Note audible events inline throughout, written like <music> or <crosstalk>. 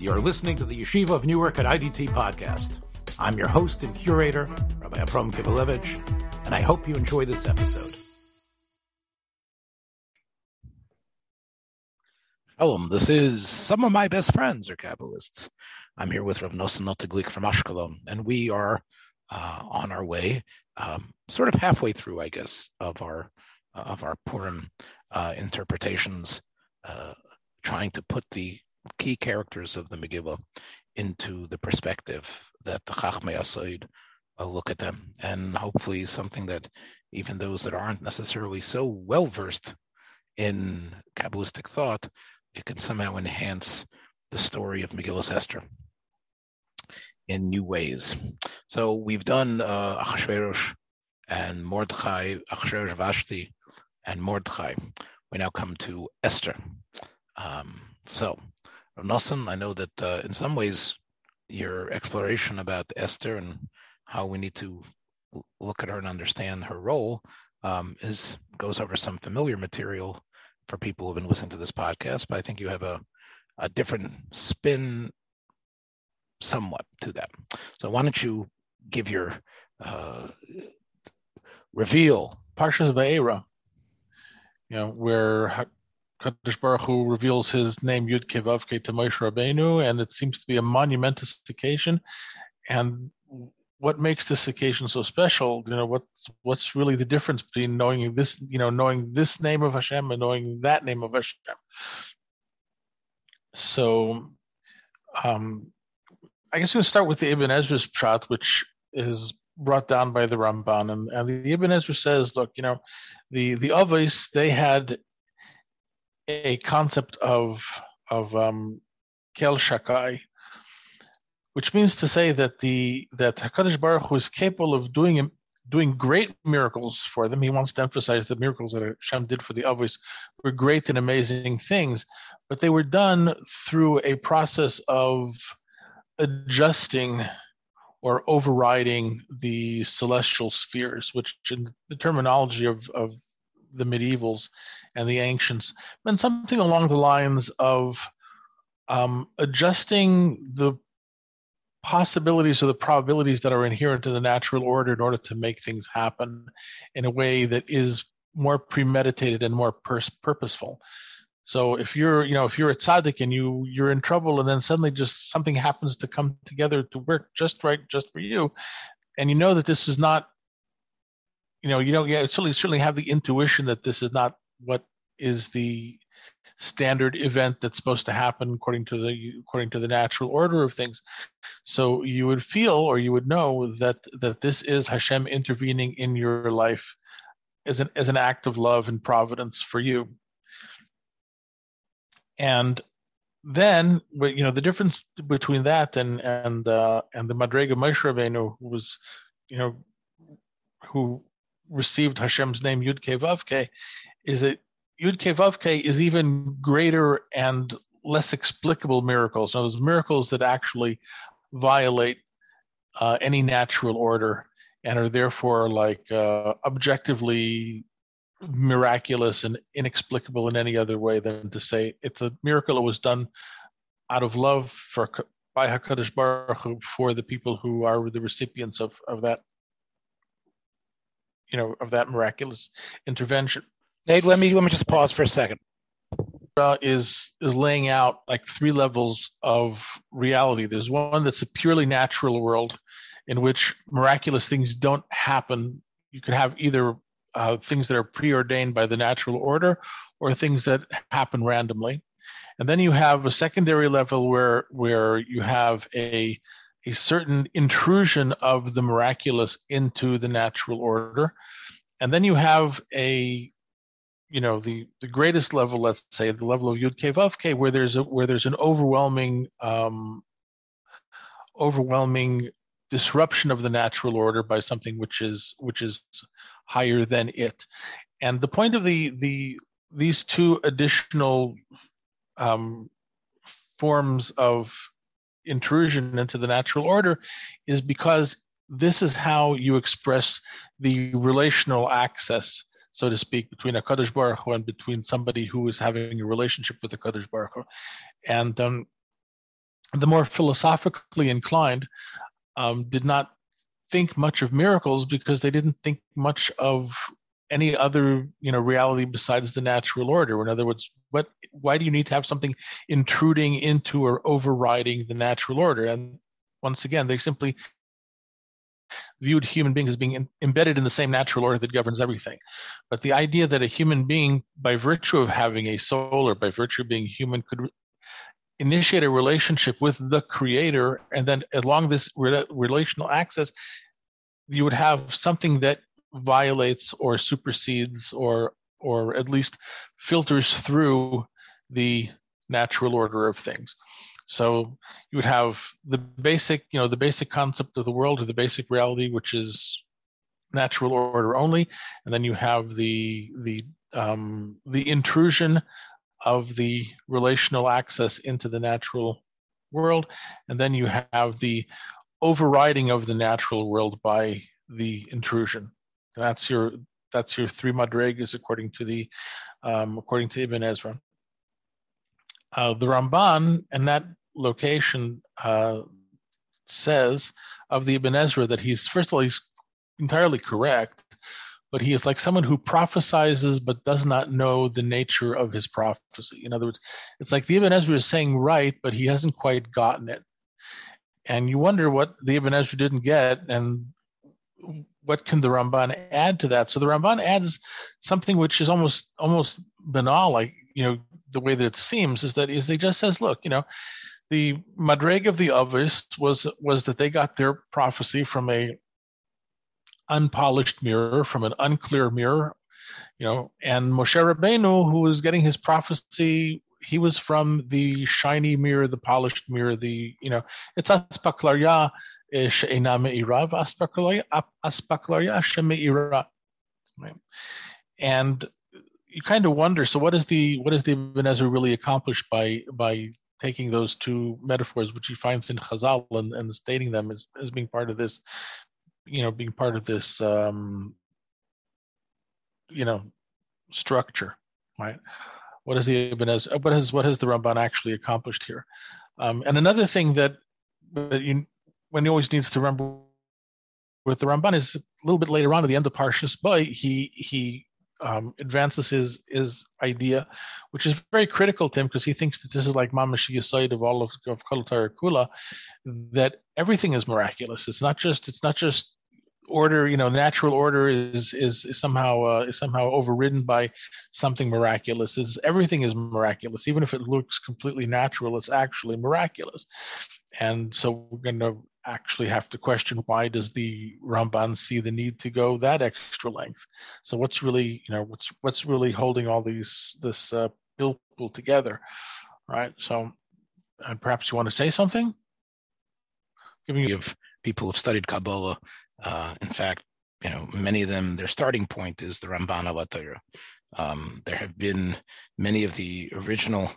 You're listening to the Yeshiva of Newark at IDT podcast. I'm your host and curator, Rabbi Abram Kibalevich, and I hope you enjoy this episode. Shalom, this is some of my best friends are Kabbalists. I'm here with Rav Nosson Notaglik from Ashkelon, and we are uh, on our way, um, sort of halfway through, I guess, of our uh, of our Purim uh, interpretations, uh, trying to put the key characters of the Megillah into the perspective that the Chachmei Asoid uh, look at them, and hopefully something that even those that aren't necessarily so well versed in Kabbalistic thought, it can somehow enhance the story of Megillah Esther in new ways. So we've done uh, Achashverosh and Mordechai, Achashverosh Vashti, and Mordechai. We now come to Esther. Um, so, Nosson, I know that uh, in some ways your exploration about Esther and how we need to look at her and understand her role um, is goes over some familiar material for people who have been listening to this podcast. But I think you have a, a different spin, somewhat to that. So why don't you give your uh, reveal? Parshas Va'era, you know, where Kadosh Baruch Hu reveals his name Yud Ke Vav Ke to Moshe Rabbeinu, and it seems to be a monumentous occasion. And what makes this occasion so special? You know, what's what's really the difference between knowing this, you know, knowing this name of Hashem and knowing that name of Hashem? So, um, I guess we'll start with the Ibn Ezra's pshat, which is brought down by the Ramban, and, and the Ibn Ezra says, look, you know, the the Avos they had a concept of of um, kel shakai, which means to say that the that Hakadosh Baruch Hu is capable of doing doing great miracles for them. He wants to emphasize the miracles that Hashem did for the others were great and amazing things, but they were done through a process of adjusting or overriding the celestial spheres, which in the terminology of, of the medievals and the ancients meant something along the lines of um, adjusting the possibilities or the probabilities that are inherent to the natural order in order to make things happen in a way that is more premeditated and more pers- purposeful. So if you're, you know, if you're a tzaddik and you you're in trouble, and then suddenly just something happens to come together to work just right, just for you, and you know that this is not you know, you don't yeah, certainly certainly have the intuition that this is not what is the standard event that's supposed to happen according to the according to the natural order of things. So you would feel or you would know that that this is Hashem intervening in your life as an as an act of love and providence for you. And then, you know, the difference between that and and uh, and the Madrega Moshe who was, you know, who received Hashem's name Yud Ke Vav Ke, is that Yud Ke Vav Ke is even greater and less explicable miracles. So those miracles that actually violate uh, any natural order and are therefore like uh, objectively miraculous and inexplicable in any other way than to say it's a miracle It was done out of love for by Hakadosh Baruch Hu for the people who are the recipients of, of that you know of that miraculous intervention. Nate, let me let me just pause for a second. Is is laying out like three levels of reality. There's one that's a purely natural world, in which miraculous things don't happen. You could have either uh, things that are preordained by the natural order, or things that happen randomly. And then you have a secondary level where where you have a a certain intrusion of the miraculous into the natural order. And then you have a you know the the greatest level let's say the level of yud ke vav ke where there's a where there's an overwhelming um overwhelming disruption of the natural order by something which is which is higher than it and the point of the the these two additional um forms of intrusion into the natural order is because this is how you express the relational access, so to speak, between a Kadosh Baruch Hu and between somebody who is having a relationship with the Kadosh Baruch Hu. And um, the more philosophically inclined um, did not think much of miracles because they didn't think much of any other you know reality besides the natural order? In other words what why do you need to have something intruding into or overriding the natural order? And once again they simply viewed human beings as being in, embedded in the same natural order that governs everything. But the idea that a human being by virtue of having a soul or by virtue of being human could initiate a relationship with the creator and then along this re- relational access you would have something that violates or supersedes or or at least filters through the natural order of things. So you would have the basic, you know, the basic concept of the world or the basic reality, which is natural order only, and then you have the the um, the intrusion of the relational access into the natural world, and then you have the overriding of the natural world by the intrusion. That's your that's your three madrigas according to the um, according to Ibn Ezra. Uh, the Ramban and that location uh, says of the Ibn Ezra that he's first of all he's entirely correct, but he is like someone who prophesizes but does not know the nature of his prophecy. In other words, it's like the Ibn Ezra is saying right, but he hasn't quite gotten it. And you wonder what the Ibn Ezra didn't get, and what can the Ramban add to that? So the Ramban adds something which is almost almost banal, like you know the way that it seems is that is he just says, look, you know, the madreg of the Avos was was that they got their prophecy from a unpolished mirror, from an unclear mirror, you know, and Moshe Rabbeinu, who was getting his prophecy, he was from the shiny mirror, the polished mirror, the you know, it's Right? And you kind of wonder, so what is the what is the Ibn Ezra really accomplished by by taking those two metaphors, which he finds in Chazal and, and stating them as, as being part of this, you know, being part of this, um, you know, structure, right? What is the Ibn Ezra, what has what has the Ramban actually accomplished here? Um, and another thing that that you when he always needs to remember with the Ramban is a little bit later on at the end of Parshas Bo, he he um, advances his his idea, which is very critical to him because he thinks that this is like Mamash Yisoid of all of, of Kol Kula, that everything is miraculous. It's not just it's not just order you know natural order is is, is somehow uh, is somehow overridden by something miraculous is everything is miraculous even if it looks completely natural it's actually miraculous and so we're going to actually have to question why does the Ramban see the need to go that extra length? So what's really, you know, what's what's really holding all these this uh, bill together, right? So, and perhaps you want to say something. Giving people who've studied Kabbalah, uh, in fact, you know, many of them their starting point is the Ramban Alatayra. Um, there have been many of the original,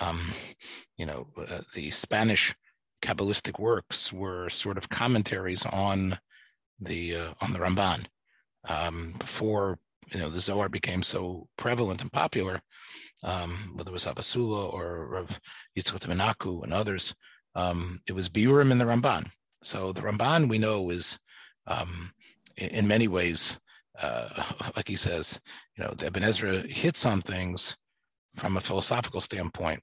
um, you know, uh, the Spanish Kabbalistic works were sort of commentaries on the uh, on the Ramban. Um, before you know the Zohar became so prevalent and popular, um, whether it was Abba Sula or of Yitzchak Menaku and others, um, it was Biurim in the Ramban. So the Ramban we know is um, in, in, many ways, uh, <laughs> like he says, you know, the Ibn Ezra hits on things from a philosophical standpoint,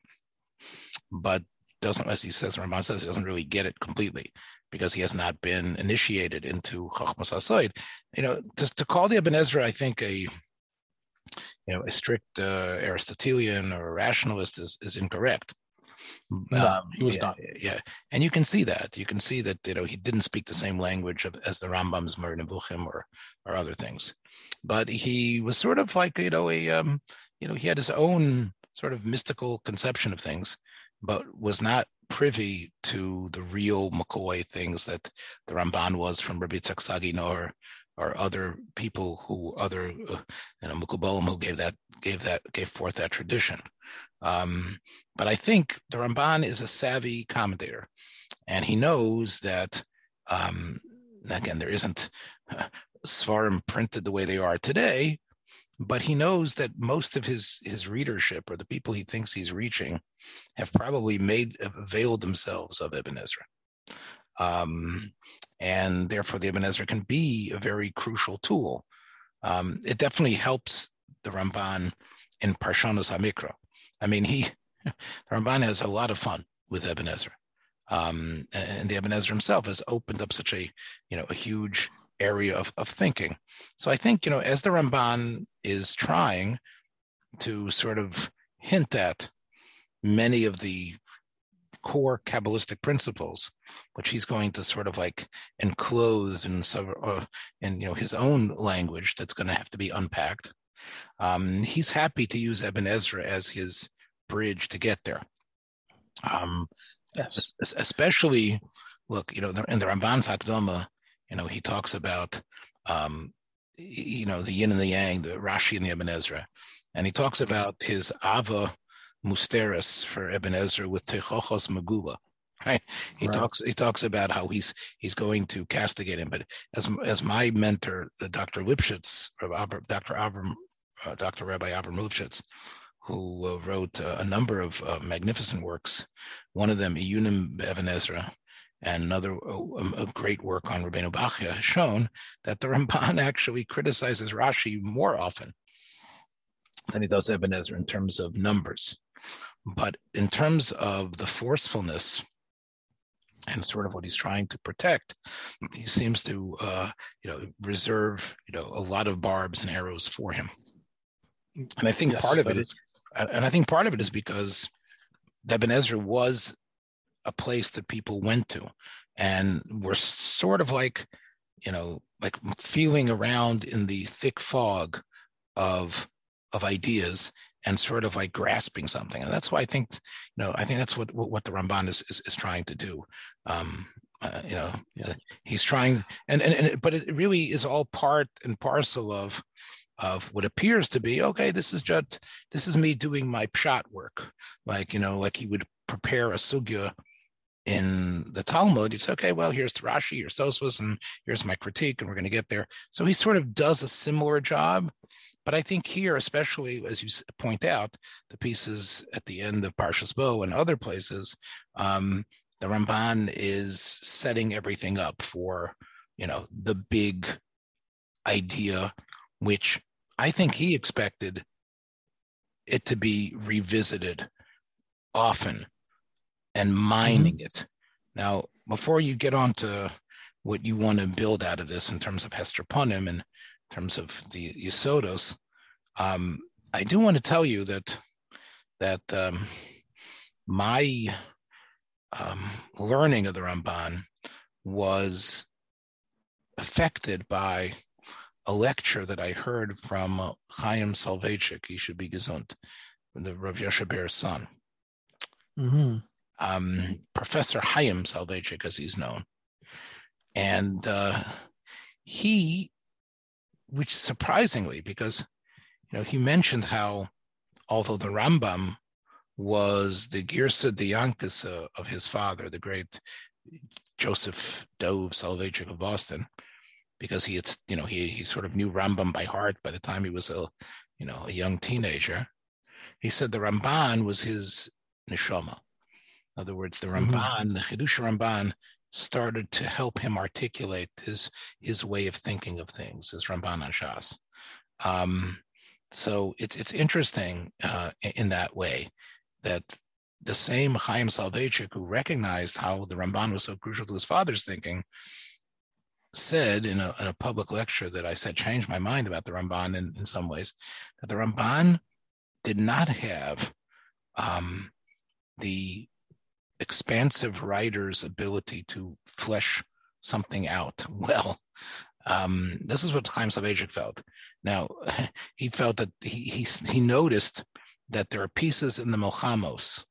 but doesn't, as he says, Ramban says, he doesn't really get it completely because he has not been initiated into Chachmas Hasoid. You know, to, to call the Ibn Ezra, I think a you know a strict uh, Aristotelian or rationalist is is incorrect. No, um, he was yeah, not. Yeah, and you can see that. You can see that you know he didn't speak the same language of, as the Rambam's Nevuchim or or other things, but he was sort of like you know a um, you know he had his own sort of mystical conception of things but was not privy to the real McCoy things that the Ramban was from Rabbi Tzak or or other people who other uh, you know Mukubolim who gave that gave that gave forth that tradition. Um, but I think the Ramban is a savvy commentator, and he knows that um, again there isn't uh, Svarim printed the way they are today, but he knows that most of his his readership or the people he thinks he's reaching have probably made availed themselves of Ibn Ezra. Um, and therefore the Ibn Ezra can be a very crucial tool. Um, it definitely helps the Ramban in Parshanos Hamikra. I mean, he <laughs> the Ramban has a lot of fun with Ibn Ezra, um, and the Ibn Ezra himself has opened up such a you know a huge area of, of thinking. So I think you know as the Ramban is trying to sort of hint at many of the core Kabbalistic principles, which he's going to sort of like enclose in some, uh, in you know his own language that's going to have to be unpacked. Um, he's happy to use Ibn Ezra as his bridge to get there. Um, yes. Especially, look, you know, in the Ramban's Hakdama, you know, he talks about, um, you know, the yin and the yang, the Rashi and the Ibn Ezra, and he talks about his Ava Musteris for Ibn Ezra with Techochos Magula. Right. He right. talks. He talks about how he's he's going to castigate him. But as as my mentor, the Dr. Lipschitz, Dr. Avram, uh, Dr. Rabbi Avram Lipschitz, who uh, wrote uh, a number of uh, magnificent works. One of them, Iyunim Ibn Ezra, and another uh, a great work on Rabbeinu Bachya, has shown that the <laughs> Ramban actually criticizes Rashi more often than he does Ibn Ezra in terms of numbers. But in terms of the forcefulness and sort of what he's trying to protect, he seems to, uh, you know, reserve, you know, a lot of barbs and arrows for him. And I think part of it, is, and I think part of it is because Ibn Ezra was a place that people went to, and were sort of like, you know, like feeling around in the thick fog of of ideas and sort of like grasping something. And that's why I think, you know, I think that's what what, the Ramban is, is, is trying to do. Um, uh, you know, yeah. he's trying, and, and and but it really is all part and parcel of of what appears to be okay. This is just this is me doing my shot work, like you know, like he would prepare a sugya in the Talmud, it's okay, well, here's Rashi, here's Tosfos, and here's my critique, and we're going to get there. So he sort of does a similar job, but I think here, especially as you point out, the pieces at the end of Parshas Bo and other places, um, the Ramban is setting everything up for, you know, the big idea, which I think he expected it to be revisited often and mining mm-hmm. it. Now, before you get on to what you want to build out of this in terms of Hester and terms of the Yisodos, um, I do want to tell you that that um, my um, learning of the Ramban was affected by a lecture that I heard from uh, Chaim Soloveitchik. He should be gesund, the Rav Yoshe son. Mm-hmm. Um, Professor Chaim Soloveitchik, as he's known. And uh, he which surprisingly, because you know he mentioned how although the Rambam was the Girsa Diankas of his father, the great Joseph Dov Soloveitchik of Boston, because he had, you know, he, he sort of knew Rambam by heart by the time he was a, you know, a young teenager. He said the Ramban was his neshama. In other words, the mm-hmm. Ramban, mm-hmm. the Chidush Ramban, started to help him articulate his his way of thinking of things, his Ramban Shas. Um, so it's it's interesting uh, in that way that the same Chaim Soloveitchik who recognized how the Ramban was so crucial to his father's thinking said in a, in a public lecture that I said changed my mind about the Ramban in, in some ways that the Ramban did not have um, the expansive writer's ability to flesh something out <laughs> well. Um, this is what Chaim Soloveitchik felt. Now, <laughs> he felt that he, he, he noticed that there are pieces in the Milchamos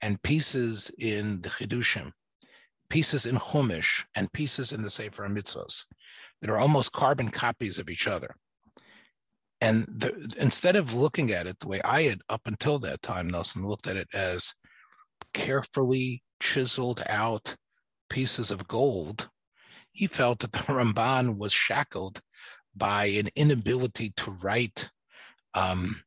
and pieces in the Chidushim, pieces in Chumash, and pieces in the Sefer Mitzvos that are almost carbon copies of each other. And the, instead of looking at it the way I had up until that time, Nelson looked at it as carefully chiseled out pieces of gold, he felt that the <laughs> Ramban was shackled by an inability to write um,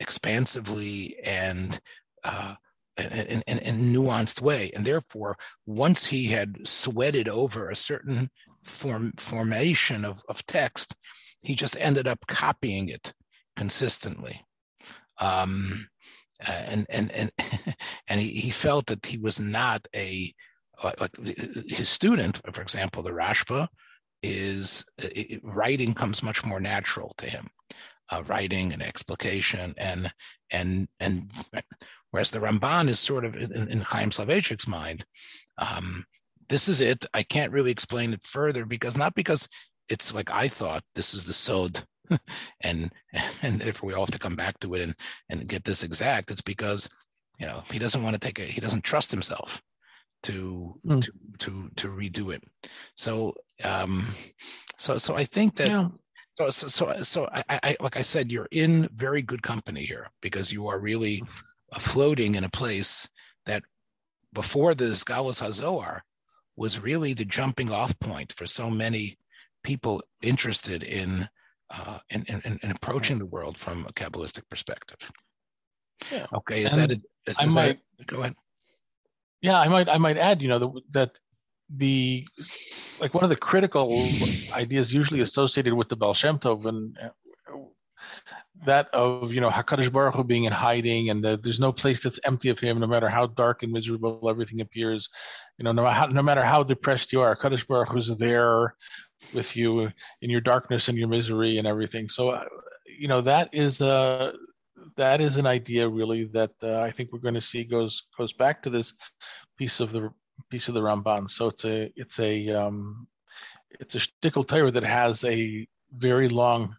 expansively and uh, in, in, nuanced way. And therefore, once he had sweated over a certain form formation of, of text, he just ended up copying it consistently. Um, and and and <laughs> and he, he felt that he was not a his student, for example, the Rashba, is it, writing comes much more natural to him uh, writing and explication and and and whereas the Ramban is sort of in, in Chaim Soloveitchik's mind, um, this is it. I can't really explain it further because not because it's like I thought this is the sod, <laughs> and <laughs> and therefore we all have to come back to it and and get this exact. It's because you know he doesn't want to take it. he doesn't trust himself to mm. to to to redo it. So um so so I think that yeah. So, so, so, so I, I, like I said, you're in very good company here because you are really floating in a place that before the Galus HaZohar was really the jumping off point for so many people interested in, uh, in, in, in approaching the world from a Kabbalistic perspective. Yeah. Okay, is and that, a, is, is might, that, go ahead. Yeah, I might, I might add, you know, the, that the like one of the critical ideas usually associated with the Baal Shem Tov and uh, that of you know Hakadosh Baruch Hu being in hiding and the, there's no place that's empty of him, no matter how dark and miserable everything appears. You know, no, no matter how depressed you are, Hakadosh Baruch Hu's there with you in your darkness and your misery and everything. So, uh, you know, that is a that is an idea really that uh, I think we're going to see goes goes back to this piece of the piece of the Ramban. So it's a it's a um, it's a shtickle Torah that has a very long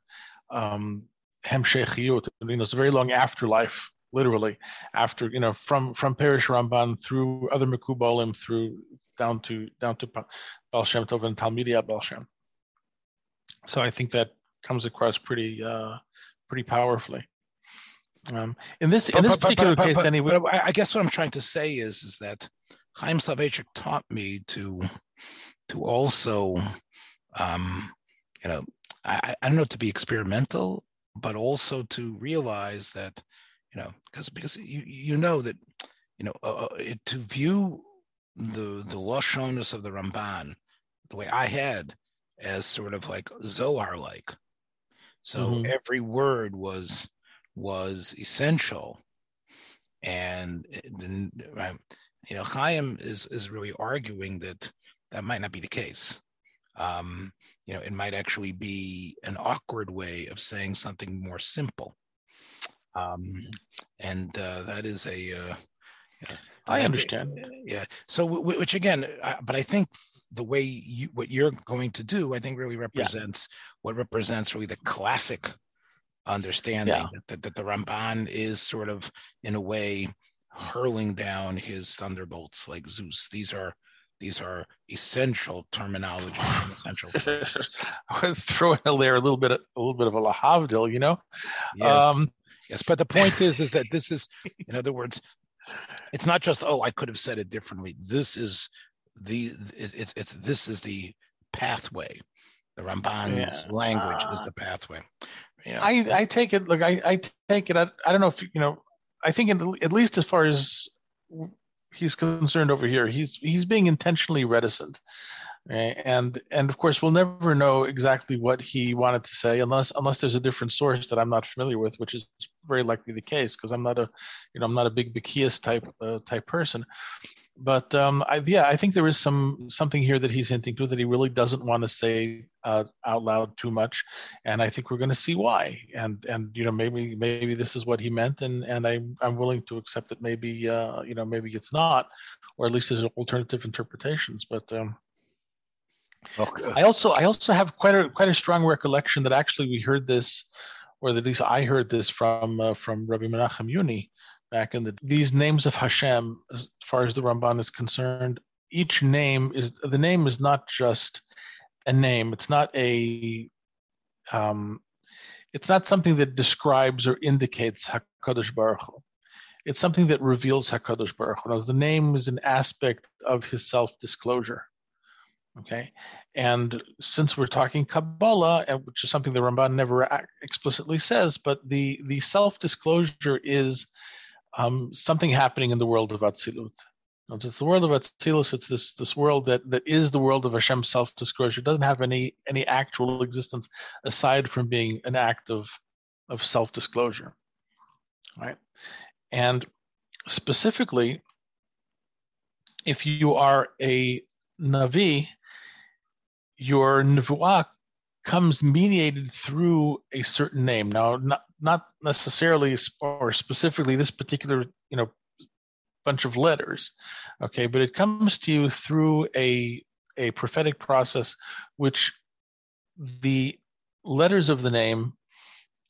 um, hemshechiyut. You know, it's a very long afterlife, literally after you know from from Perish Ramban through other Mekubalim through down to down to Baal Shem Tov and Talmidiyat Baal Shem. So I think that comes across pretty uh, pretty powerfully. Um, in this in this but, particular but, but, case, anyway, I guess what I'm trying to say is is that Chaim Soloveitchik taught me to to also, um, you know, I, I don't know to be experimental, but also to realize that, you know, because because you you know that, you know, uh, uh to view the the lashonis of the Ramban the way I had as sort of like Zohar like. So mm-hmm. every word was was essential, and then you know, Chaim is is really arguing that that might not be the case. Um, you know, it might actually be an awkward way of saying something more simple. Um, and uh, that is a. Uh, I understand. Yeah. So, which again, but I think the way you what you're going to do, I think, really represents yeah. what represents really the classic understanding yeah. that, that the Ramban is sort of in a way hurling down his thunderbolts like Zeus. These are these are essential terminology. essential. <laughs> I was throwing in there a little bit, a little bit of a lahavdil, you know. Yes. Um, yes, but the point is, is that this is, in other words, it's not just oh, I could have said it differently. This is the it's it's this is the pathway. The Ramban's yeah. language uh, is the pathway. Yeah. I I take it. Look, I I take it. I, I don't know if you know I think at least as far as he's concerned over here, he's he's being intentionally reticent, and and of course we'll never know exactly what he wanted to say unless unless there's a different source that I'm not familiar with, which is very likely the case because I'm not a you know I'm not a big Bekias type uh, type person but um, I, yeah, I think there is some something here that he's hinting to that he really doesn't want to say uh, out loud too much, and I think we're going to see why. And and you know maybe maybe this is what he meant, and and I I'm willing to accept that maybe uh, you know maybe it's not, or at least there's alternative interpretations. But um, okay. I also I also have quite a quite a strong recollection that actually we heard this, or at least I heard this from uh, from Rabbi Menachem Yuni back in the these names of Hashem, as far as the Ramban is concerned, each name is the name is not just a name. It's not a um, it's not something that describes or indicates Hakadosh Baruch Hu. It's something that reveals Hakadosh Baruch Hu. The name is an aspect of His self-disclosure. Okay, and since we're talking Kabbalah, which is something the Ramban never explicitly says, but the the self disclosure is um, something happening in the world of Atzilut. It's the world of Atzilus. It's this this world that, that is the world of Hashem's self disclosure. It doesn't have any any actual existence aside from being an act of of self disclosure, right? And specifically, if you are a navi, your nevuah comes mediated through a certain name. Now, not not necessarily or specifically this particular you know bunch of letters, okay, but it comes to you through a a prophetic process, which the letters of the name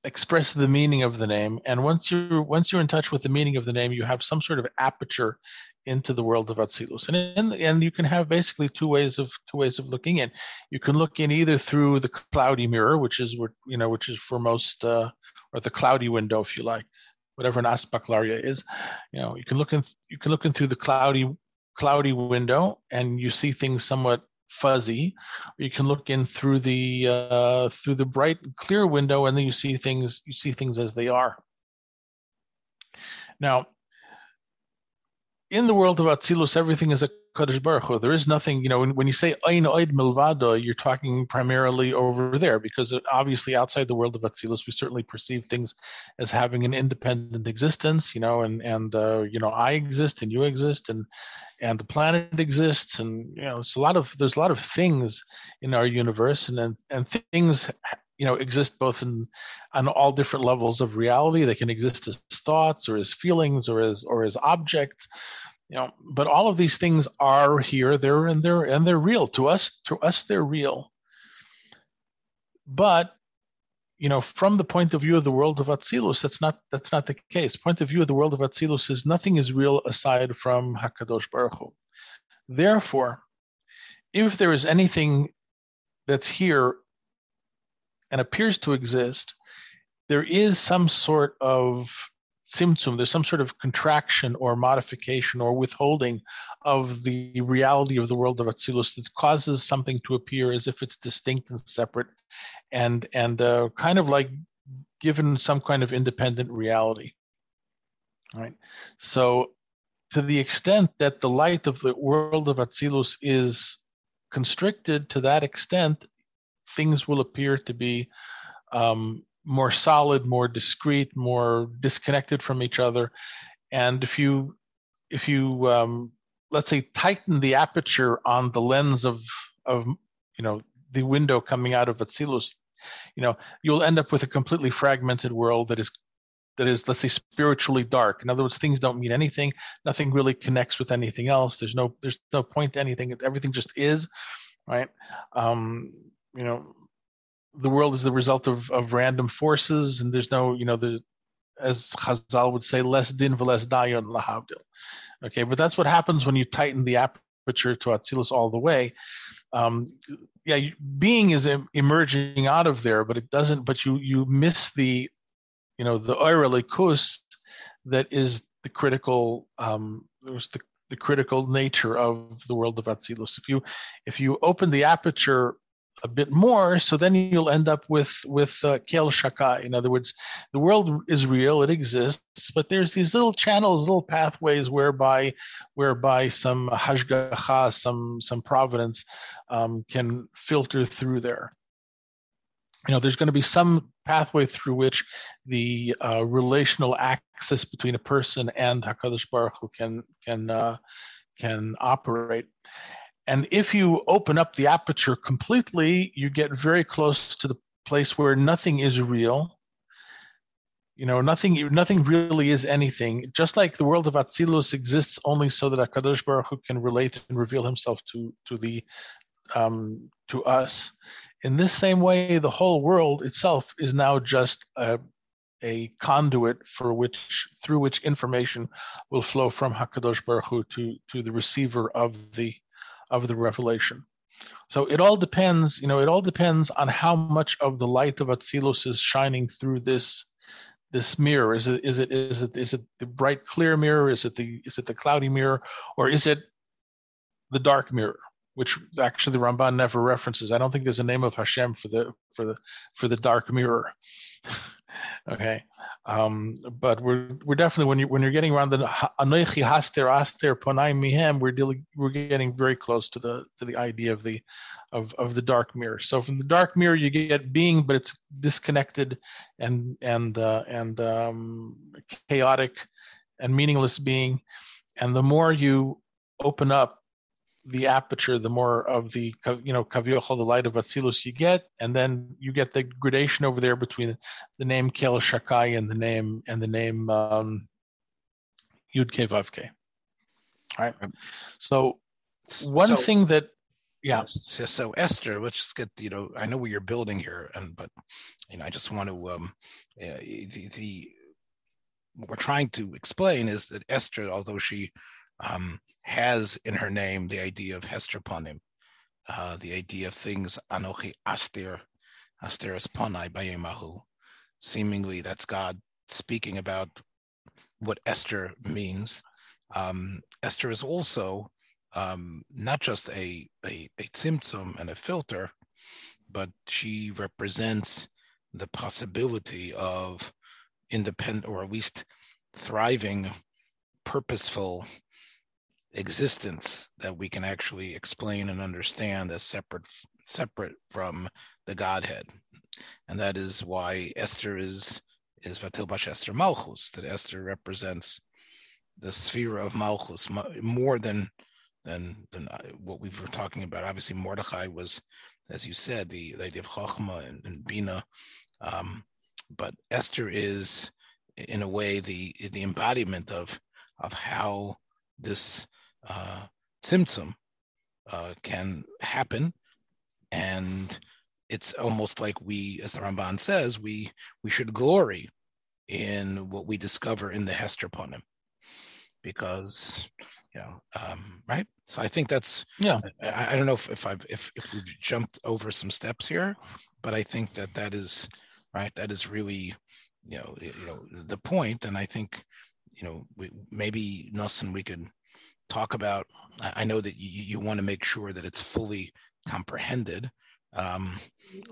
express the meaning of the name and once you're once you're in touch with the meaning of the name you have some sort of aperture into the world of Atzilus. And, and, and you can have basically two ways of two ways of looking in. You can look in either through the cloudy mirror, which is what you know, which is for most, uh, or the cloudy window, if you like, whatever an aspaklaria is. You know, you can look in you can look in through the cloudy cloudy window, and you see things somewhat fuzzy. You can look in through the uh, through the bright clear window, and then you see things you see things as they are. Now, in the world of Atzilus, everything is a Kadosh Baruch Hu. There is nothing, you know, when, when you say Ein Oid Milvado, you're talking primarily over there because obviously outside the world of Atzilus, we certainly perceive things as having an independent existence, you know, and, and uh, you know, I exist and you exist and and the planet exists. And, you know, it's a lot of, there's a lot of things in our universe and, and, and things you know exist both in on all different levels of reality. They can exist as thoughts or as feelings or as or as objects you know but all of these things are here. They're and they're and they're real. To us to us they're real. But you know from the point of view of the world of atzilus that's not that's not the case. Point of view of the world of atzilus is nothing is real aside from hakadosh baruch Hu. therefore if there is anything that's here and appears to exist, there is some sort of tzimtzum, there's some sort of contraction or modification or withholding of the reality of the world of Atzilus that causes something to appear as if it's distinct and separate and and uh, kind of like given some kind of independent reality. Right. So to the extent that the light of the world of Atzilus is constricted to that extent, things will appear to be um, more solid, more discrete, more disconnected from each other. And if you if you um, let's say tighten the aperture on the lens of of you know the window coming out of Atzilus, you know you'll end up with a completely fragmented world that is that is let's say spiritually dark. In other words things don't mean anything. Nothing really connects with anything else. There's no there's no point to anything. Everything just is right? Um, you know the world is the result of, of random forces and there's no you know the as Chazal would say less din less dayon lahavdil okay but that's what happens when you tighten the aperture to Atzilus all the way um, yeah being is emerging out of there but it doesn't but you you miss the you know the oirelikus that is the critical um, there's the the critical nature of the world of Atzilus. If you if you open the aperture a bit more, so then you'll end up with with uh, kel shaka. In other words, the world is real; it exists, but there's these little channels, little pathways whereby whereby some hashgacha, some some providence um, can filter through there. You know, there's going to be some pathway through which the uh, relational access between a person and Hakadosh Baruch Hu can can uh, can operate. And if you open up the aperture completely, you get very close to the place where nothing is real. You know, nothing nothing really is anything. Just like the world of Atzilus exists only so that Hakadosh Baruch Hu can relate and reveal Himself to to the um, to us. In this same way, the whole world itself is now just a, a conduit for which through which information will flow from Hakadosh Baruch Hu to to the receiver of the of the revelation. So it all depends, you know, it all depends on how much of the light of Atzilus is shining through this this mirror. Is it is it is it is it the bright clear mirror? Is it the is it the cloudy mirror, or is it the dark mirror, which actually the Ramban never references. I don't think there's a name of Hashem for the for the for the dark mirror. <laughs> okay, um, but we're we're definitely when you when you're getting around the Anoichi Haster Aster Ponai Mihem, we're dealing we're getting very close to the to the idea of the of of the dark mirror. So from the dark mirror you get being, but it's disconnected and and uh, and um, chaotic and meaningless being. And the more you open up the aperture, the more of the you know kaviochal, the light of Atzilus you get, and then you get the gradation over there between the name Kel Shakai and the name and the name um, Yud Ke Vav. All right. So one so, thing that yeah. So, so, Esther, let's just get you know I know where you're building here, and but you know I just want to um uh, the, the what we're trying to explain is that Esther, although she um, has in her name the idea of Hester Panim, uh, the idea of things Anochi Aster, Asteris Panai Bayemahu. Seemingly, that's God speaking about what Esther means. Um, Esther is also um, not just a, a, a and a filter, but she represents the possibility of independent or at least thriving, purposeful existence that we can actually explain and understand as separate separate from the Godhead. And that is why Esther is is Vatilbash Esther Malchus, that Esther represents the sphere of Malchus more than than than uh, what we were talking about. Obviously, Mordechai was, as you said, the, the idea of Chachma and, and Bina, um, but Esther is, in a way, the the embodiment of of how this uh, tzimtzum uh, can happen, and it's almost like we, as the Ramban says, we we should glory in what we discover in the Hester Punim, because you know, um, right? So I think that's yeah. I, I don't know if if I've if if we jumped over some steps here, but I think that that is right. That is really you know you know the point, and I think you know we, maybe Nelson we could talk about. I know that you, you want to make sure that it's fully comprehended, um,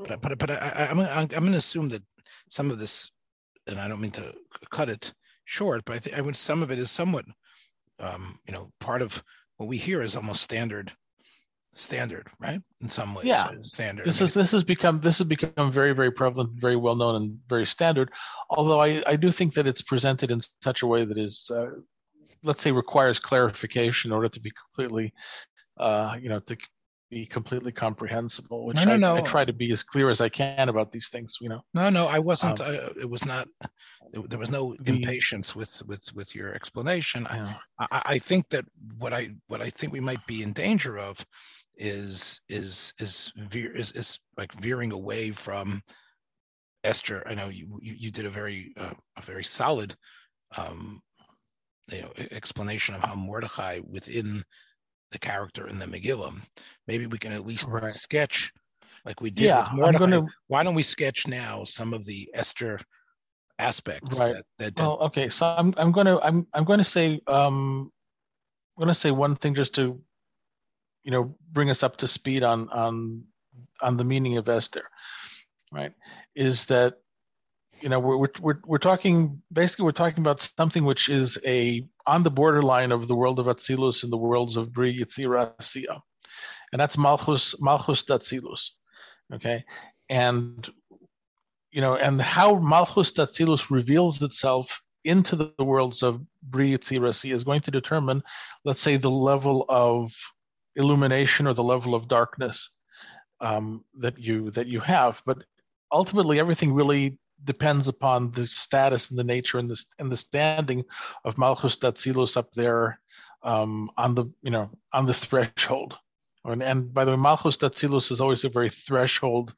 but but but I, am I'm, I'm going to assume that some of this, and I don't mean to cut it short, but I think I would some of it is somewhat, um, you know, part of what we hear is almost standard standard, right? In some ways, yeah. standard. This I mean, is this has become this has become very very prevalent, very well known, and very standard. Although I I do think that it's presented in such a way that is uh, let's say requires clarification in order to be completely uh, you know to be completely comprehensible which no, no, I, no. I, try to be as clear as i can about these things you know no no i wasn't um, uh, it was not there was no the, impatience with with with your explanation yeah. I, I think that what i what i think we might be in danger of is is is veer is, is like veering away from esther i know you you, you did a very uh, a very solid um you know, explanation of how Mordechai within the character in the Megillah. Maybe we can at least right. sketch, like we did yeah, with Mordechai. Gonna... Why don't we sketch now some of the Esther aspects? Right. That, that, that... Well, okay. So I'm I'm going to I'm I'm going to say um I'm going to say one thing just to you know bring us up to speed on on on the meaning of Esther. Right, is that you know we're, we're we're talking basically we're talking about something which is a on the borderline of the world of Atzilus and the worlds of Bri Yitzira Asiya, and that's Malchus Malchus Datzilus, okay, and you know and how Malchus Datzilus reveals itself into the, worlds of Bri Yitzira Asiya is going to determine, let's say, the level of illumination or the level of darkness um, that you that you have, but ultimately everything really depends upon the status and the nature and the and the standing of Malchus Datzilus up there um, on the you know on the threshold. And, and by the way, Malchus Datzilus is always a very threshold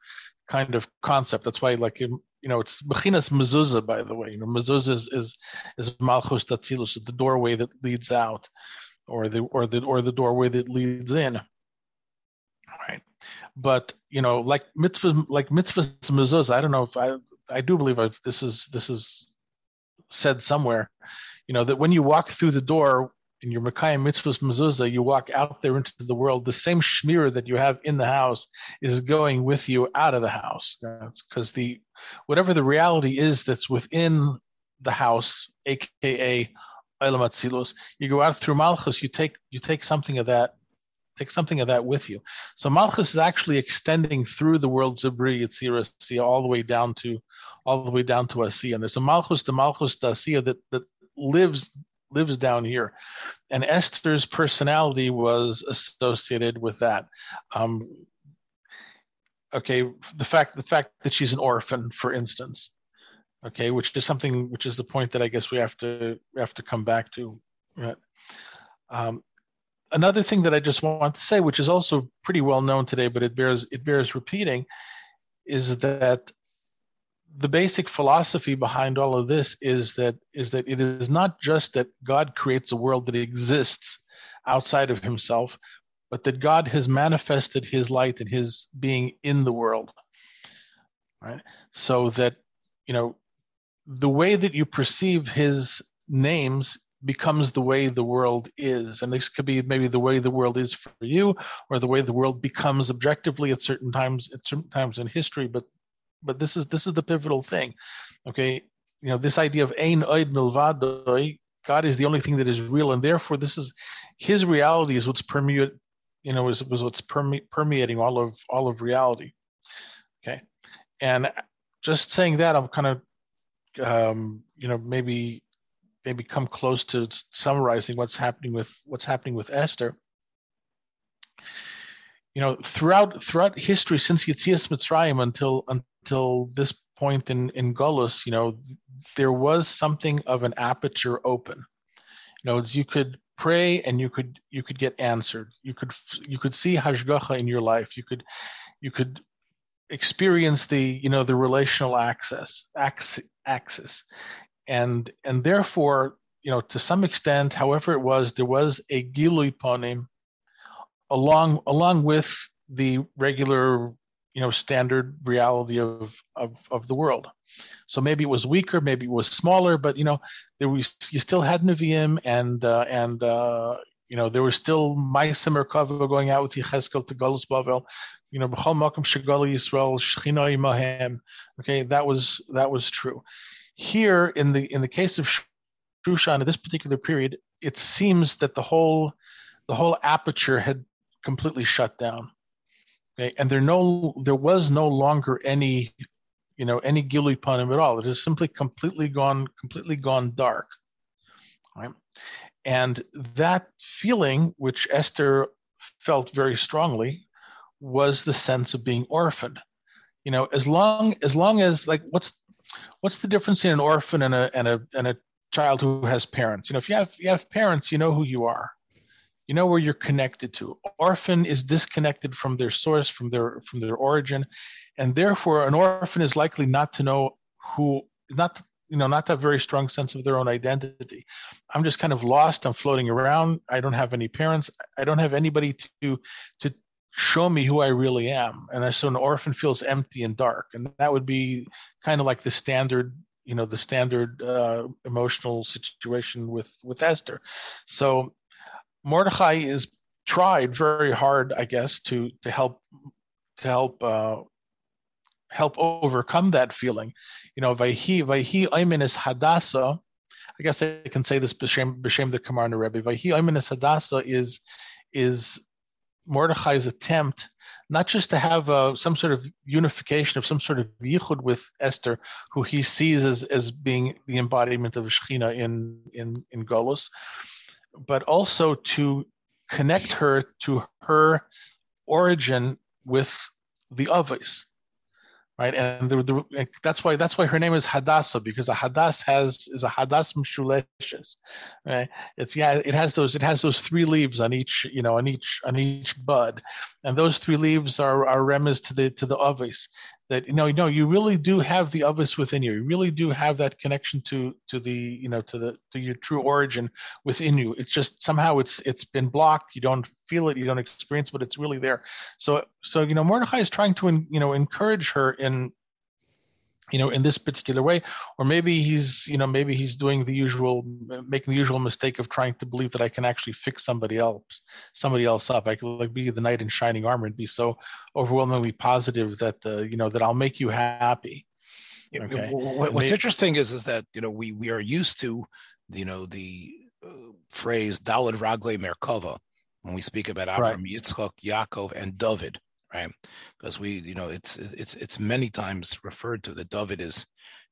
kind of concept. That's why like you know it's Bechinas Mezuzah. By the way, you know Mezuzah is is, is Malchus Datzilus, the doorway that leads out, or the or the or the doorway that leads in. Right but you know, like mitzvah, like mitzvahs mezuzah. I don't know if I I do believe I've, this is this is said somewhere, you know, that when you walk through the door, in your Mekayim mitzvahs mezuzah, you walk out there into the world. The same shmira that you have in the house is going with you out of the house. Because the whatever the reality is that's within the house, aka Olam Atzilus, you go out through Malchus. You take you take something of that take something of that with you. So Malchus is actually extending through the world Zibri, Yitzira, all the way down to all the way down to Asiya. And there's a Malchus to Malchus to Asiya that, that lives lives down here. And Esther's personality was associated with that. Um, okay, the fact the fact that she's an orphan, for instance. Okay, which is something which is the point that I guess we have to have to come back to. Right? Um, another thing that I just want to say, which is also pretty well known today, but it bears it bears repeating, is that the basic philosophy behind all of this is that is that it is not just that God creates a world that exists outside of himself, but that God has manifested his light and his being in the world. Right? So that, you know, the way that you perceive his names becomes the way the world is. And this could be maybe the way the world is for you, or the way the world becomes objectively at certain times at certain times in history, but but this is this is the pivotal thing. Okay, you know this idea of ein oid milvadoi, God is the only thing that is real, and therefore this is His reality is what's permeate, you know, is, was what's perme- permeating all of all of reality. Okay, and just saying that, I'm kind of, um, you know, maybe maybe come close to summarizing what's happening with what's happening with Esther you know, throughout throughout history since Yitzias Mitzrayim until until this point in in Golos, you know, there was something of an aperture open. You know, you could pray and you could you could get answered. You could you could see hashgacha in your life. You could you could experience the you know the relational access access, and and therefore you know to some extent, however it was, there was a gilui ponim along along with the regular you know standard reality of of of the world. So maybe it was weaker, maybe it was smaller, but you know there was you still had Nevi'im and uh, and uh, you know there was still Ma'asim Merkava going out with Yecheskel to Golus Bavel. You know, B'chol Makom Shegala Yisrael Shechina Imahem. Okay, that was that was true. Here in the in the case of Shushan at this particular period, it seems that the whole the whole aperture had completely shut down. Okay, and there no there was no longer any you know any Panim at all. It has simply completely gone completely gone dark. Right? And that feeling, which Esther felt very strongly, was the sense of being orphaned. You know, as long as long as like what's what's the difference in an orphan and a and a and a child who has parents? You know, if you have you have parents, you know who you are. You know where you're connected to. Orphan is disconnected from their source from their from their origin and therefore an orphan is likely not to know who not you know not to have very strong sense of their own identity. I'm just kind of lost. I'm floating around. I don't have any parents. I don't have anybody to to show me who i really am and so an orphan feels empty and dark and that would be kind of like the standard you know the standard uh, emotional situation with with esther so Mordechai is tried very hard, I guess, to to help to help uh, help overcome that feeling. You know, Vayhi Vayhi Ayminis Hadassah. I guess I can say this b'shem b'shem the Kamarna Rebbe. Vayhi Ayminis Hadassah is is Mordechai's attempt not just to have uh, some sort of unification of some sort of yichud with Esther, who he sees as as being the embodiment of Shechina in in in Golos, but also to connect her to her origin with the others right? And the, the, that's why that's why her name is Hadassah because a Hadass has is a Hadass Mshuleshes, right? It's yeah, it has those it has those three leaves on each you know on each on each bud, and those three leaves are are remes to the to the ovis. That you know you know you really do have the ovis within you. You really do have that connection to to the you know to the to your true origin within you. It's just somehow it's it's been blocked. You don't feel it, you don't experience, but it's really there. So, so you know, Mordechai is trying to, you know, encourage her in you know in this particular way or maybe he's you know maybe he's doing the usual making the usual mistake of trying to believe that i can actually fix somebody else somebody else up i could like be the knight in shining armor and be so overwhelmingly positive that uh, you know that i'll make you happy okay. what's interesting is is that you know we we are used to you know the uh, phrase dalad ragle merkava when we speak about Avram, right. Yitzchak, Yaakov, and David right? Because we, you know, it's it's it's many times referred to that David is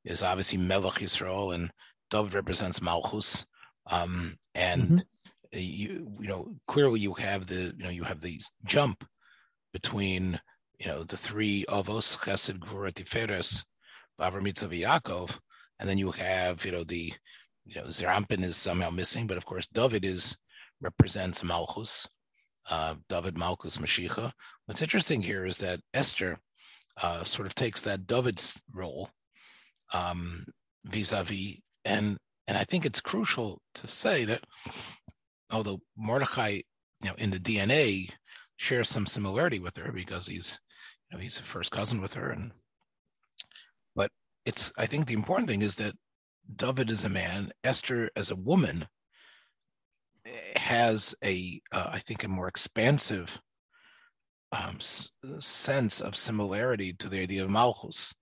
is obviously Melech Yisrael, and David represents Malchus, um, and mm-hmm. you you know clearly you have the you know you have the jump between you know the three Avos Chesed Gvura Tiferes Avram Yitzchak Yaakov, and then you have you know the you know Zeir Anpin is somehow missing, but of course David is represents Malchus, uh, David Malchus Mashiach. What's interesting here is that Esther uh, sort of takes that David's role um, vis-a-vis, and and I think it's crucial to say that although Mordechai, you know, in the DNA shares some similarity with her because he's, you know, he's a first cousin with her, and but it's I think the important thing is that David is a man, Esther as a woman has a, uh, I think, a more expansive um, s- sense of similarity to the idea of malchus.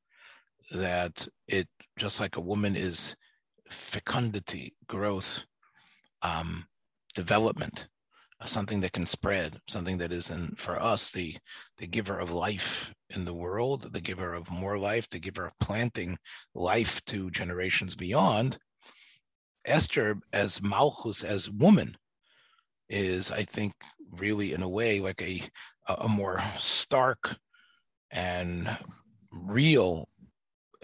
That it, just like a woman is fecundity, growth, um, development, something that can spread, something that is, in, for us, the the giver of life in the world, the giver of more life, the giver of planting life to generations beyond. Esther as Malchus, as woman, is, I think, really in a way like a a more stark and real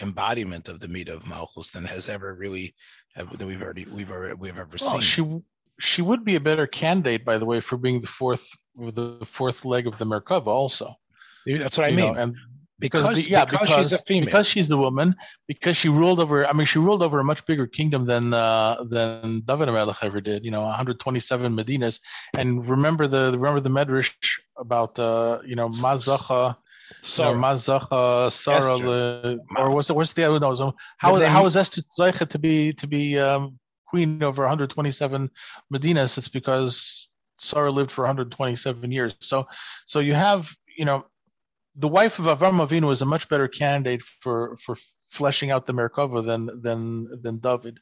embodiment of the meat of Malchus than has ever really have, that we've already we've already, we've ever well, seen. She she would be a better candidate, by the way, for being the fourth the fourth leg of the Merkava also. That's what I mean. Know, and because, because yeah, because, because, she's a female. because she's a woman, because she ruled over. I mean, she ruled over a much bigger kingdom than uh, than David Melech ever did. You know, 127 Medinas. And remember the remember the Medrash about uh, you know Mazacha. Sarah, Mazacha, Sarah, the, or what's it? What's the other? No, how then, how is Esther to be to be um, queen over 127 Medinas? It's because Sarah lived for 127 years. So so you have you know the wife of Avram Avinu is a much better candidate for for fleshing out the Merkava than than than David.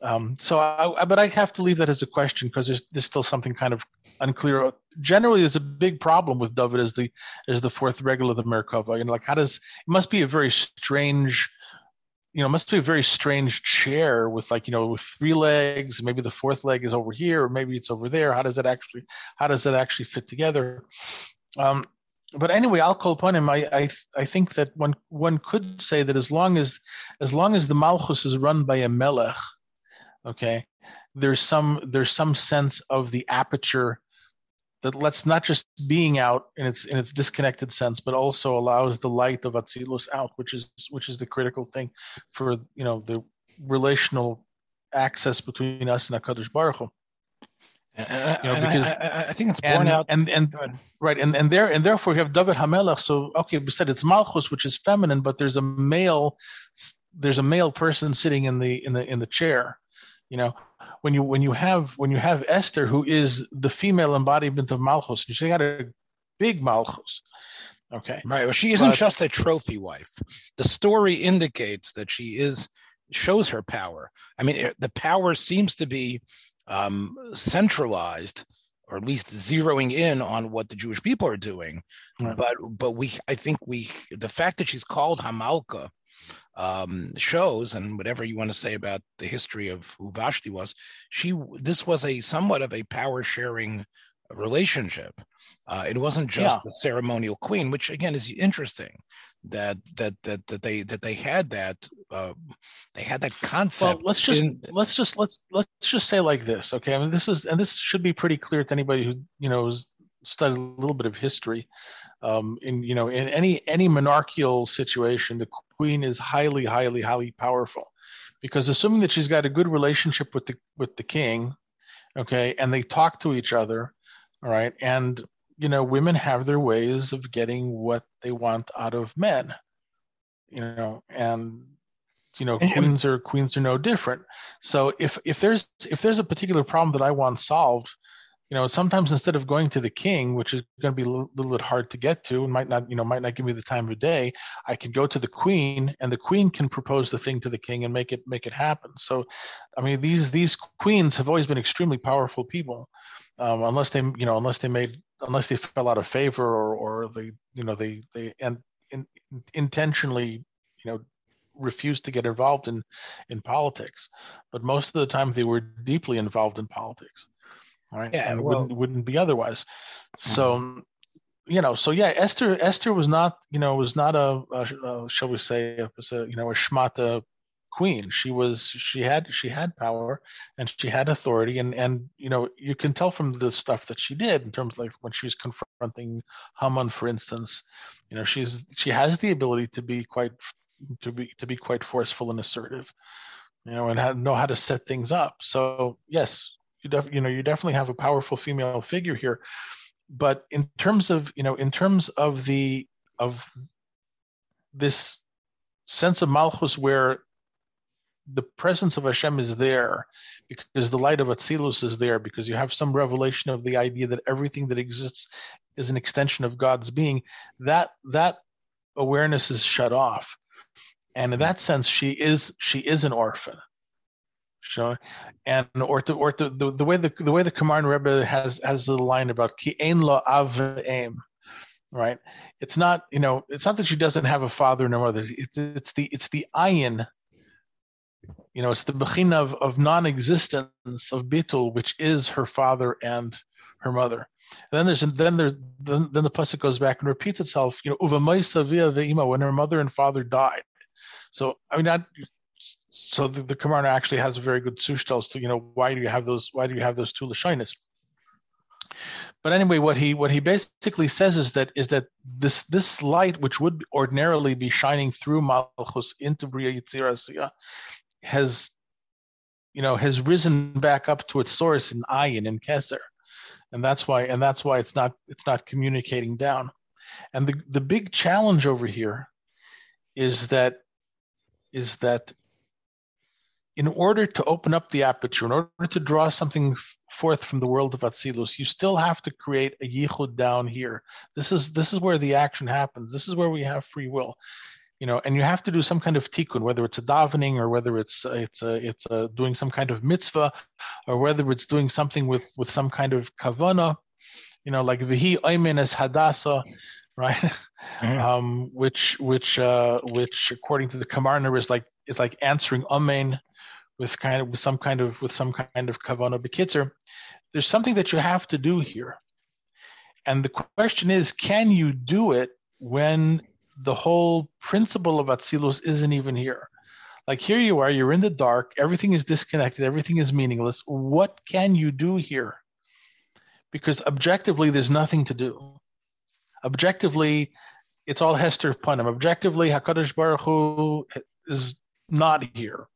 Um, so, I, but I have to leave that as a question because there's, there's still something kind of unclear. Generally, there's a big problem with David as the as the fourth regular of the Merkava. You know, like how does it must be a very strange, you know, must be a very strange chair with like you know with three legs. Maybe the fourth leg is over here, or maybe it's over there. How does it actually how does it actually fit together? Um, but anyway, al kol panim. I, I I think that one one could say that as long as as long as the Malchus is run by a Melech, okay, there's some there's some sense of the aperture that lets not just being out in its in its disconnected sense, but also allows the light of Atzilus out, which is which is the critical thing for you know the relational access between us and Hakadosh Baruch Hu. You know, because I, I, I, think it's born and, out. And and right, and and there and therefore you have David Hamelach. So okay, we said it's Malchus, which is feminine, but there's a male, there's a male person sitting in the in the in the chair. You know, when you when you have when you have Esther, who is the female embodiment of Malchus, she got a big Malchus. Okay. Right. Well, she isn't but, just a trophy wife. The story indicates that she is shows her power. I mean, the power seems to be um, centralized or at least zeroing in on what the Jewish people are doing. Right. But but we I think we the fact that she's called Hamalka um, shows, and whatever you want to say about the history of who Vashti was, she this was a somewhat of a power sharing relationship. Uh, it wasn't just yeah. the ceremonial queen, which again is interesting that that that that they that they had that uh, they had that concept. Well, let's just in, let's just let's let's just say like this, okay? I mean, this is and this should be pretty clear to anybody who you know has studied a little bit of history. Um, in you know in any any monarchical situation, the queen is highly highly highly powerful because assuming that she's got a good relationship with the with the king, okay, and they talk to each other, all right, and you know, women have their ways of getting what they want out of men. you know, and you know, queens are queens are no different. So if if there's if there's a particular problem that I want solved, you know, sometimes instead of going to the king, which is going to be a little, little, bit hard to get to, and might not, you know, might not give me the time of day, I can go to the queen, and the queen can propose the thing to the king and make it make it happen. So, I mean, these these queens have always been extremely powerful people, um, unless they, you know, unless they made unless they fell out of favor or or they, you know, they they and in, intentionally, you know, refused to get involved in in politics. But most of the time, they were deeply involved in politics right? Yeah, and well, wouldn't wouldn't be otherwise. So, mm-hmm. you know, so yeah, Esther Esther was not, you know, was not a, a, a shall we say, a you know a shmata queen. She was she had she had power and she had authority, and and you know you can tell from the stuff that she did in terms of like when she's confronting Haman, for instance, you know she's she has the ability to be quite to be to be quite forceful and assertive you know, and know how to set things up. So yes, you def, you know you definitely have a powerful female figure here but in terms of you know in terms of the of this sense of malchus where the presence of Hashem is there because the light of Atzilus is there because you have some revelation of the idea that everything that exists is an extension of God's being that that awareness is shut off and in that sense she is she is an orphan Sure. And or to, or to, the, the way the the way the Kamarna Rebbe has has a line about ki ein lo av aim, right? It's not you know it's not that she doesn't have a father and a mother. It's it's the it's the ayin. You know, it's the bechin of, of non-existence of bitul, which is her father and her mother. And then there's then there then, then the pasuk goes back and repeats itself. You know, uva when her mother and father died. So I mean, not so the, the Kamarna actually has a very good sushtel to you know why do you have those why do you have those two lashonis? But anyway, what he what he basically says is that is that this this light which would ordinarily be shining through Malchus into Bria Yitzirasiya has you know has risen back up to its source in Ayin and Keser. And that's why and that's why it's not it's not communicating down. And the the big challenge over here is that is that in order to open up the aperture, in order to draw something forth from the world of Atzilus, you still have to create a yichud down here. This is this is where the action happens. This is where we have free will, you know. And you have to do some kind of tikkun, whether it's a davening or whether it's it's a, it's a doing some kind of mitzvah, or whether it's doing something with with some kind of kavana, you know, like vihi oimen as hadasa, right? Mm-hmm. <laughs> Um, which which uh, which according to the Kamarner is like is like answering amen with kind of with some kind of with some kind of kavana bekitzer, there's something that you have to do here. And the question is, can you do it when the whole principle of Atzilus isn't even here? Like here you are, you're in the dark, everything is disconnected, everything is meaningless. What can you do here? Because objectively, there's nothing to do. Objectively, it's all Hester Punim. Objectively, Hakadosh Baruch Hu is not here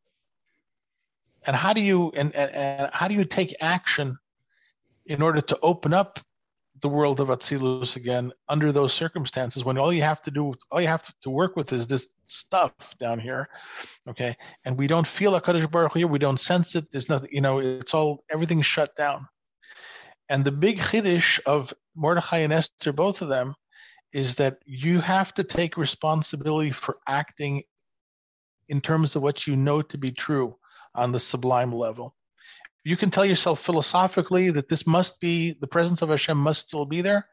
and how do you and, and, and how do you take action in order to open up the world of Atzilus again under those circumstances when all you have to do, all you have to work with is this stuff down here, okay? And we don't feel a Kadosh Baruch Hu, we don't sense it. There's nothing, you know, it's all everything's shut down. And the big chiddush of Mordechai and Esther, both of them, is that you have to take responsibility for acting in terms of what you know to be true on the sublime level. You can tell yourself philosophically that this must be the presence of Hashem must still be there.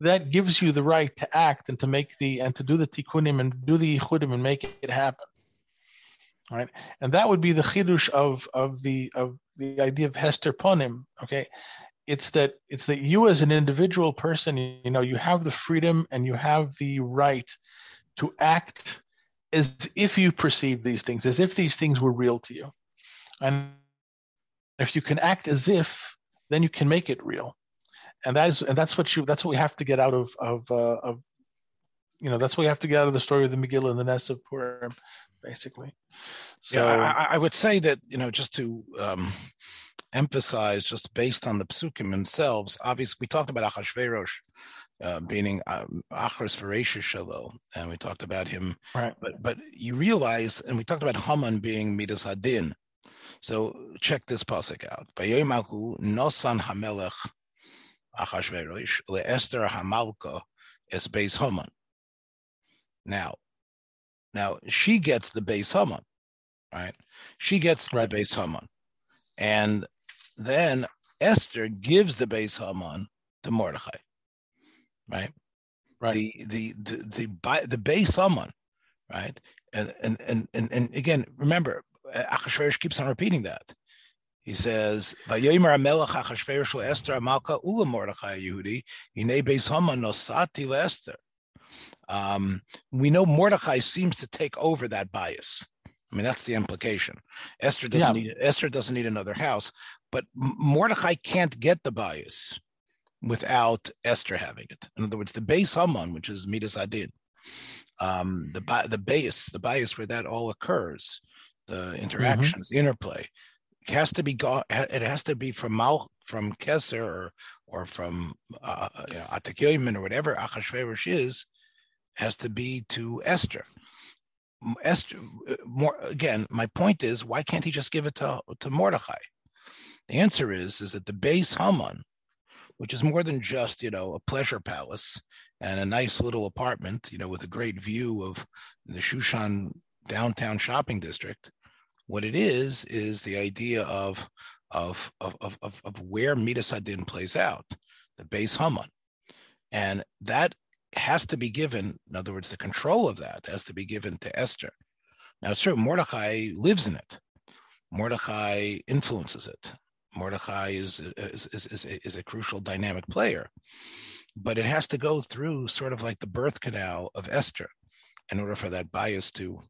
That gives you the right to act and to make the and to do the tikkunim and do the yichudim and make it happen. Right, and that would be the chidush of of the of the idea of hester ponim. Okay, it's that it's that you as an individual person, you know, you have the freedom and you have the right to act as if you perceive these things, as if these things were real to you. And if you can act as if, then you can make it real. And that is, and that's what you, that's what we have to get out of, of, uh, of, you know, that's what we have to get out of the story of the Megillah and the Ness of Purim, basically. So, yeah, I, I, would say that, you know, just to um, emphasize, just based on the psukim themselves, obviously we talked about Achashverosh uh, meaning um, Achras Veresha Shalo, and we talked about him. Right. But but you realize, and we talked about Haman being Midas Hadin. So check this pasuk out. Vayomahu nosan hamelech Achashverosh leEsther Hamalka es Beis Haman. Now, now she gets the Beis Haman, right? She gets right. the Beis Haman, and then Esther gives the Beis Haman to Mordechai right? Right. The the the the, the Beis Haman, right? And and and and, and again, remember, Achashverosh keeps on repeating that. He says, "Vayomer Amelech Achashverosh Esther Malka Ula Mordechai Yehudi Beis Haman Nosati LeEsther." Um, we know Mordechai seems to take over that bayis. I mean, that's the implication. Esther doesn't yeah. need Esther doesn't need another house, but Mordechai can't get the bayis without Esther having it. In other words, the Beis Haman, which is Midas Hadin, um, the the base, the bias where that all occurs, the interactions, mm-hmm. the interplay, it has to be gone. It has to be from Mal from Keser or or from uh, you know, or whatever Achashverosh is, has to be to Esther. Esther, uh, more again, my point is, why can't he just give it to to Mordechai? The answer is is that the Beis Haman which is more than just you know a pleasure palace and a nice little apartment, you know, with a great view of the Shushan downtown shopping district. What it is is the idea of of of of of, where Midas Hadin plays out, the Beis Haman, and that has to be given. In other words, the control of that has to be given to Esther. Now it's true, Mordechai lives in it. Mordechai influences it. Mordechai is is, is is is a crucial dynamic player, but it has to go through sort of like the birth canal of Esther in order for that bayis to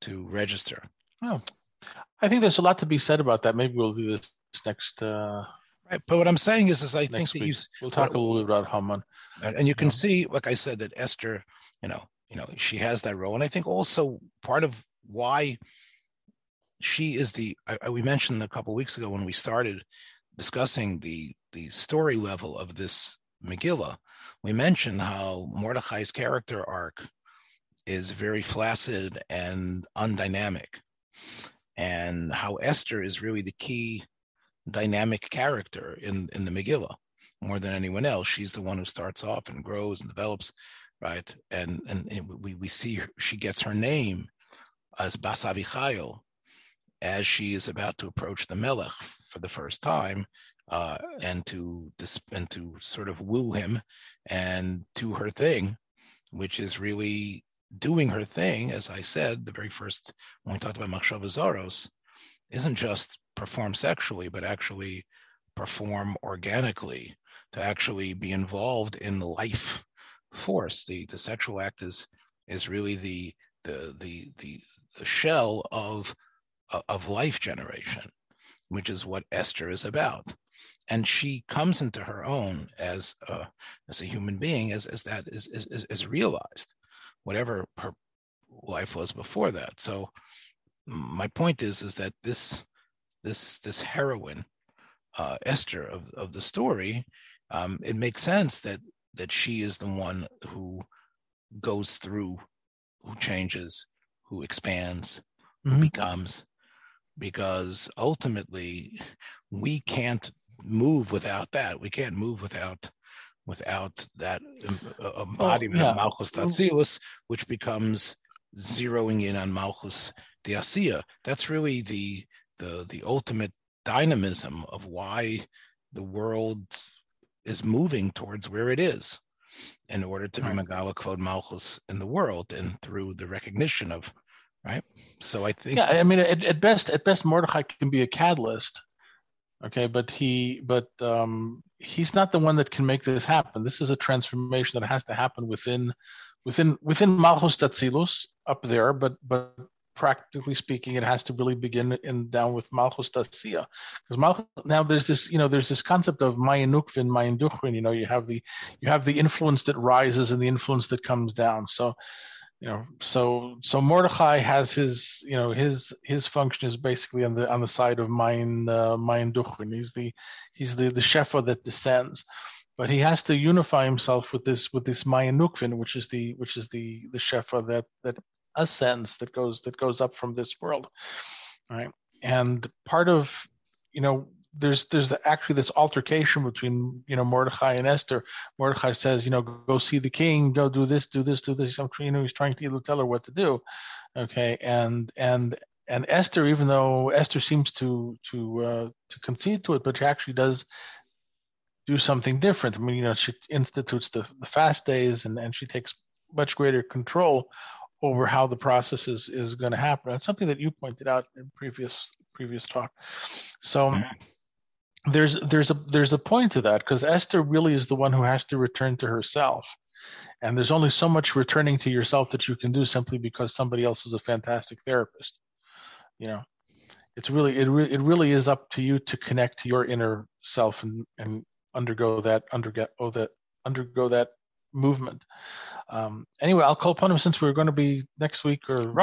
to register. Oh, I think there's a lot to be said about that. Maybe we'll do this next. Uh, right, but what I'm saying is, is I think that you, we'll talk what, a little bit about Haman, and you can yeah. see, like I said, that Esther, you know, you know, she has that role, and I think also part of why she is the I, we mentioned a couple weeks ago when we started discussing the the story level of this Megillah. We mentioned how Mordechai's character arc is very flaccid and undynamic, and how Esther is really the key dynamic character in in the Megillah more than anyone else. She's the one who starts off and grows and develops, right? And and, and we we see her, she gets her name as Bas Abichayil, as she is about to approach the Melech for the first time, uh, and to and to sort of woo him and do her thing, which is really doing her thing. As I said, the very first when we talked about Machshava Zaros, isn't just perform sexually, but actually perform organically, to actually be involved in the life force. The the sexual act is is really the the the the, the shell of of life generation, which is what Esther is about. And she comes into her own as a, as a human being, as, as that is, is, is realized, whatever her life was before that. So my point is is that this this this heroine, uh, Esther of, of the story, um, it makes sense that that she is the one who goes through, who changes, who expands, mm-hmm. who becomes, because ultimately we can't move without that. We can't move without without that uh, embodiment oh, yeah. of Malchus Tatzilus, which becomes zeroing in on Malchus Diasia. That's really the the the ultimate dynamism of why the world is moving towards where it is in order to right. be Megala Kvod Malchus in the world and through the recognition of right? So I think yeah, I mean, at, at best, at best, Mordechai can be a catalyst, okay, but he, but um, he's not the one that can make this happen. This is a transformation that has to happen within, within, within Malchus Datzilus up there, but but practically speaking, it has to really begin in down with Malchus Dacia. Because Malchus now there's this, you know, there's this concept of Mayanukvin, Mayanduchvin, you know, you have the you have the influence that rises and the influence that comes down. So you know so so mordechai has his you know his his function is basically on the on the side of mine uh, mine duchrin he's the he's the the shefa that descends but he has to unify himself with this with this Mayan Nukvin, which is the which is the the shefa that that ascends that goes that goes up from this world, right? And part of you know there's there's actually this altercation between you know Mordechai and Esther. Mordechai says, you know, go see the king, go do this, do this, do this. I'm, you know, he's trying to tell her what to do. Okay, and and and Esther, even though Esther seems to to uh, to concede to it, but she actually does do something different. I mean, you know, she institutes the, the fast days and, and she takes much greater control over how the process is, is going to happen. That's something that you pointed out in previous previous talk. So mm-hmm. There's there's a there's a point to that because Esther really is the one who has to return to herself. And there's only so much returning to yourself that you can do simply because somebody else is a fantastic therapist. You know, it's really it, re- it really is up to you to connect to your inner self and, and undergo that undergo oh, that undergo that movement. Um, anyway, al kol panim since we're going to be next week or.